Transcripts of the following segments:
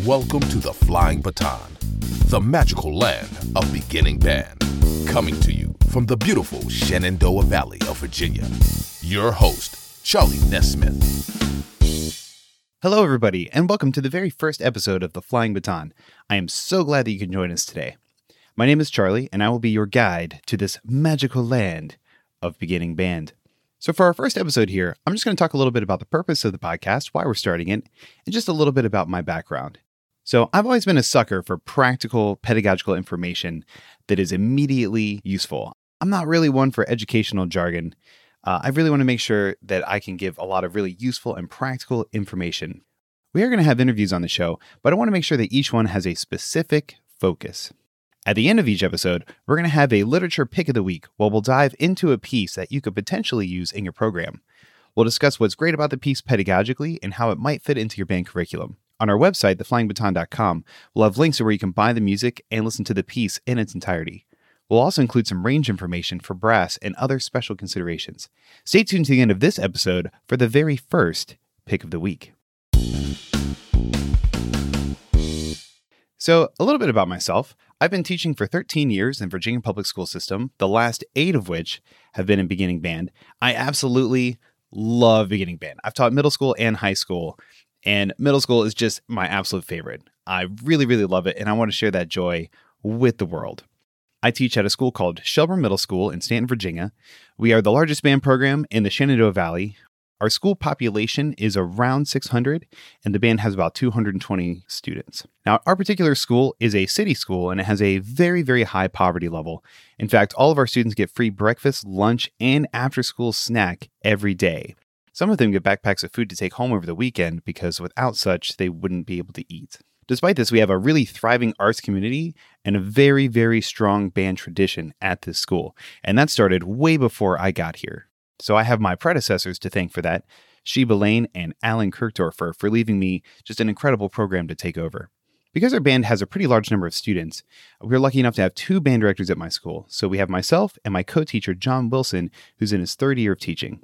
Welcome to the Flying Baton, the magical land of beginning band. Coming to you from the beautiful Shenandoah Valley of Virginia. Your host, Charlie Nesmith. Hello, everybody, and welcome to the very first episode of The Flying Baton. I am so glad that you can join us today. My name is Charlie, and I will be your guide to this magical land of beginning band. So, for our first episode here, I'm just going to talk a little bit about the purpose of the podcast, why we're starting it, and just a little bit about my background. So, I've always been a sucker for practical pedagogical information that is immediately useful. I'm not really one for educational jargon. Uh, I really want to make sure that I can give a lot of really useful and practical information. We are going to have interviews on the show, but I want to make sure that each one has a specific focus. At the end of each episode, we're going to have a literature pick of the week where we'll dive into a piece that you could potentially use in your program. We'll discuss what's great about the piece pedagogically and how it might fit into your band curriculum. On our website, theflyingbaton.com, we'll have links to where you can buy the music and listen to the piece in its entirety. We'll also include some range information for brass and other special considerations. Stay tuned to the end of this episode for the very first pick of the week. So, a little bit about myself. I've been teaching for 13 years in Virginia public school system, the last 8 of which have been in beginning band. I absolutely love beginning band. I've taught middle school and high school, and middle school is just my absolute favorite. I really really love it and I want to share that joy with the world. I teach at a school called Shelburne Middle School in Staunton, Virginia. We are the largest band program in the Shenandoah Valley. Our school population is around 600, and the band has about 220 students. Now, our particular school is a city school, and it has a very, very high poverty level. In fact, all of our students get free breakfast, lunch, and after school snack every day. Some of them get backpacks of food to take home over the weekend because without such, they wouldn't be able to eat. Despite this, we have a really thriving arts community and a very, very strong band tradition at this school. And that started way before I got here. So I have my predecessors to thank for that Sheba Lane and Alan Kirkdorfer for leaving me just an incredible program to take over. Because our band has a pretty large number of students, we're lucky enough to have two band directors at my school. So we have myself and my co teacher, John Wilson, who's in his third year of teaching.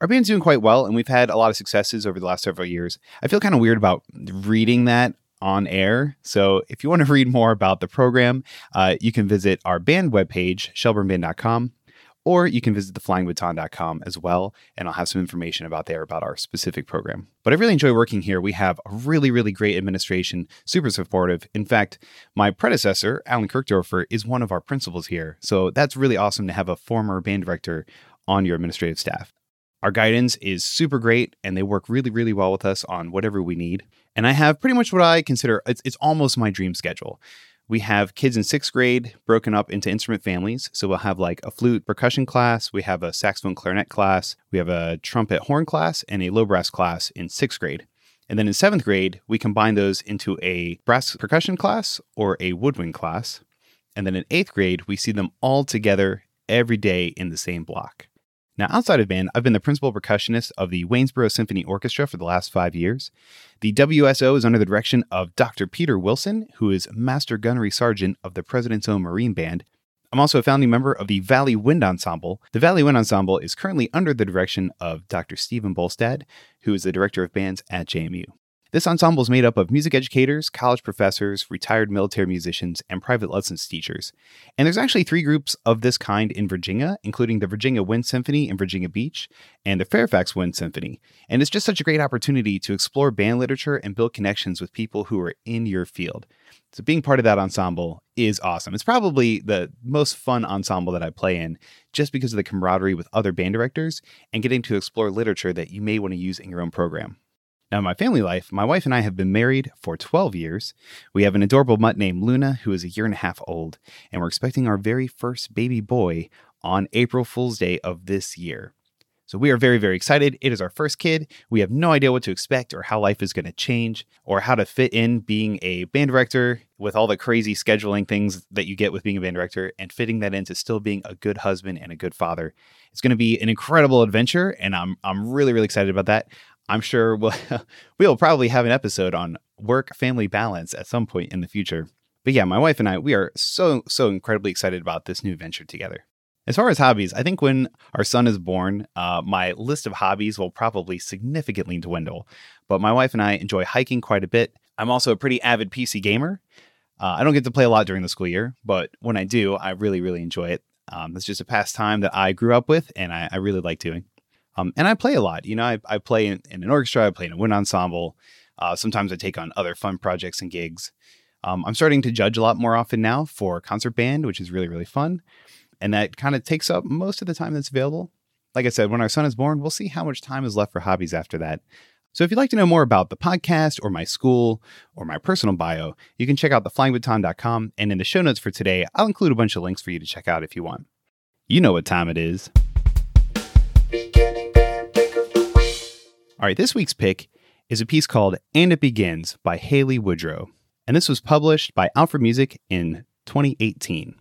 Our band's doing quite well, and we've had a lot of successes over the last several years. I feel kind of weird about reading that on air. So if you want to read more about the program, uh, you can visit our band webpage, shelburneband.com, or you can visit theflyingbaton.com as well, and I'll have some information about there about our specific program. But I really enjoy working here. We have a really, really great administration, super supportive. In fact, my predecessor, Alan Kirkdorfer, is one of our principals here. So that's really awesome to have a former band director on your administrative staff. Our guidance is super great, and they work really, really well with us on whatever we need. And I have pretty much what I consider it's, it's almost my dream schedule we have kids in sixth grade broken up into instrument families. So we'll have like a flute percussion class, we have a saxophone clarinet class, we have a trumpet horn class, and a low brass class in sixth grade. And then in seventh grade, we combine those into a brass percussion class or a woodwind class. And then in eighth grade, we see them all together every day in the same block. Now, outside of band, I've been the principal percussionist of the Waynesboro Symphony Orchestra for the last five years. The WSO is under the direction of Dr. Peter Wilson, who is Master Gunnery Sergeant of the President's Own Marine Band. I'm also a founding member of the Valley Wind Ensemble. The Valley Wind Ensemble is currently under the direction of Dr. Stephen Bolstad, who is the director of bands at JMU. This ensemble is made up of music educators, college professors, retired military musicians, and private lessons teachers. And there's actually three groups of this kind in Virginia, including the Virginia Wind Symphony in Virginia Beach and the Fairfax Wind Symphony. And it's just such a great opportunity to explore band literature and build connections with people who are in your field. So being part of that ensemble is awesome. It's probably the most fun ensemble that I play in just because of the camaraderie with other band directors and getting to explore literature that you may want to use in your own program. Now, my family life, my wife and I have been married for 12 years. We have an adorable mutt named Luna, who is a year and a half old, and we're expecting our very first baby boy on April Fool's Day of this year. So we are very, very excited. It is our first kid. We have no idea what to expect or how life is going to change or how to fit in being a band director with all the crazy scheduling things that you get with being a band director and fitting that into still being a good husband and a good father. It's going to be an incredible adventure and I'm I'm really really excited about that. I'm sure we'll we'll probably have an episode on work family balance at some point in the future. But yeah, my wife and I we are so so incredibly excited about this new venture together. As far as hobbies, I think when our son is born, uh, my list of hobbies will probably significantly dwindle. But my wife and I enjoy hiking quite a bit. I'm also a pretty avid PC gamer. Uh, I don't get to play a lot during the school year, but when I do, I really, really enjoy it. Um, it's just a pastime that I grew up with and I, I really like doing. Um, and I play a lot. You know, I, I play in, in, an orchestra, I play in a wind ensemble. Uh, sometimes I take on other fun projects and gigs. Um, I'm starting to judge a lot more often now for concert band, which is really, really fun. And that kind of takes up most of the time that's available. Like I said, when our son is born, we'll see how much time is left for hobbies after that. So if you'd like to know more about the podcast or my school or my personal bio, you can check out theflyingbaton.com. And in the show notes for today, I'll include a bunch of links for you to check out if you want. You know what time it is. All right, this week's pick is a piece called And It Begins by Haley Woodrow. And this was published by Alfred Music in 2018.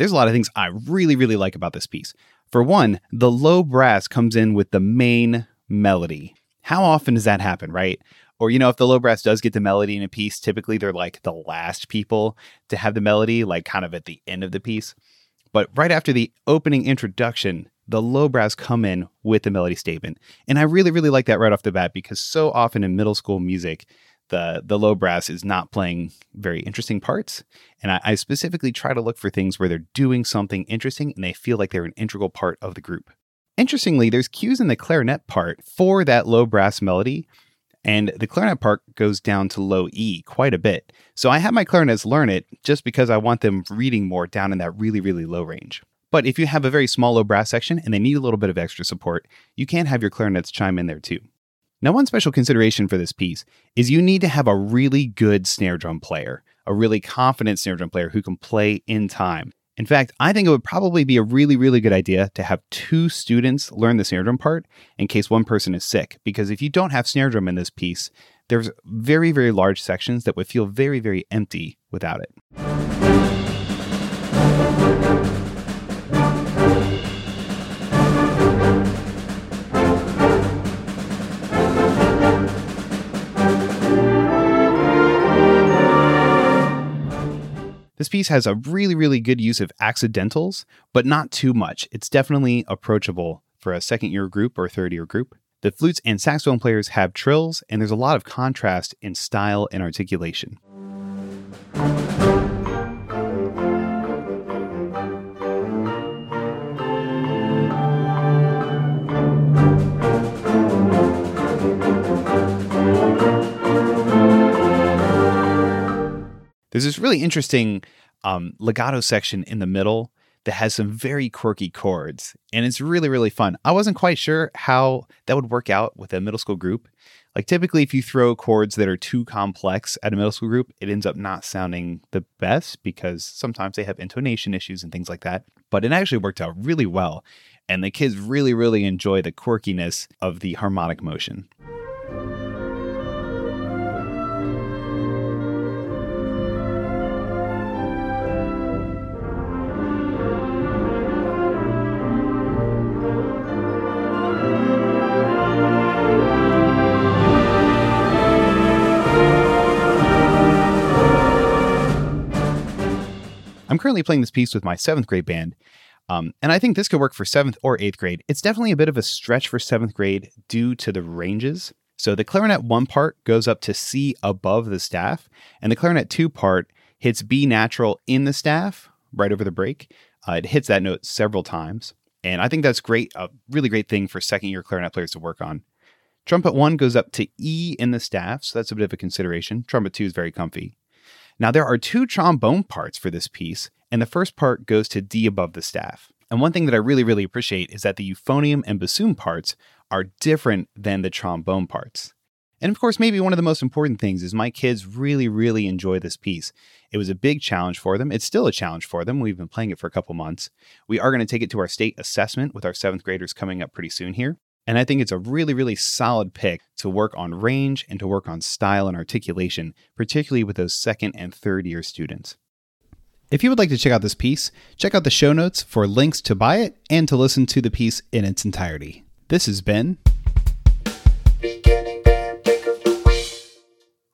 There's a lot of things I really, really like about this piece. For one, the low brass comes in with the main melody. How often does that happen, right? Or, you know, if the low brass does get the melody in a piece, typically they're like the last people to have the melody, like kind of at the end of the piece. But right after the opening introduction, the low brass come in with the melody statement. And I really, really like that right off the bat because so often in middle school music, the the low brass is not playing very interesting parts. And I, I, specifically try to look for things where they're doing something interesting and they feel like they're an integral part of the group. Interestingly, there's cues in the clarinet part for that low brass melody, and the clarinet part goes down to low E quite a bit. So I have my clarinets learn it just because I want them reading more down in that really, really low range. But if you have a very small low brass section and they need a little bit of extra support, you can have your clarinets chime in there too. Now, one special consideration for this piece is you need to have a really good snare drum player, a really confident snare drum player who can play in time. In fact, I think it would probably be a really, really good idea to have two students learn the snare drum part in case one person is sick. Because if you don't have snare drum in this piece, there's very, very large sections that would feel very, very empty without it. This piece has a really, really good use of accidentals, but not too much. It's definitely approachable for a second year group or third year group. The flutes and saxophone players have trills, and there's a lot of contrast in style and articulation. There's this really interesting um, legato section in the middle that has some very quirky chords, and it's really, really fun. I wasn't quite sure how that would work out with a middle school group. Like, typically, if you throw chords that are too complex at a middle school group, it ends up not sounding the best because sometimes they have intonation issues and things like that. But it actually worked out really well, and the kids really, really enjoy the quirkiness of the harmonic motion. I'm currently playing this piece with my seventh grade band, um, and I think this could work for seventh or eighth grade. It's definitely a bit of a stretch for seventh grade due to the ranges. So the clarinet one part goes up to C above the staff, and the clarinet two part hits B natural in the staff right over the break. Uh, it hits that note several times, and I think that's great. A really great thing for second year clarinet players to work on. Trumpet one goes up to E in the staff, so that's a bit of a consideration. Trumpet two is very comfy. Now, there are two trombone parts for this piece, and the first part goes to D above the staff. And one thing that I really, really appreciate is that the euphonium and bassoon parts are different than the trombone parts. And of course, maybe one of the most important things is my kids really, really enjoy this piece. It was a big challenge for them. It's still a challenge for them. We've been playing it for a couple months. We are going to take it to our state assessment with our seventh graders coming up pretty soon here. And I think it's a really, really solid pick to work on range and to work on style and articulation, particularly with those second and third year students. If you would like to check out this piece, check out the show notes for links to buy it and to listen to the piece in its entirety. This has been.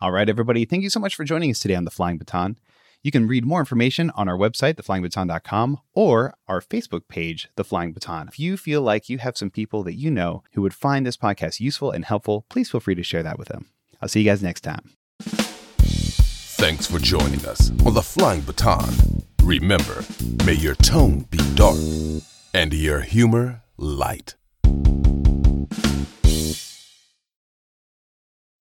All right, everybody, thank you so much for joining us today on The Flying Baton. You can read more information on our website, theflyingbaton.com, or our Facebook page, The Flying Baton. If you feel like you have some people that you know who would find this podcast useful and helpful, please feel free to share that with them. I'll see you guys next time. Thanks for joining us on The Flying Baton. Remember, may your tone be dark and your humor light.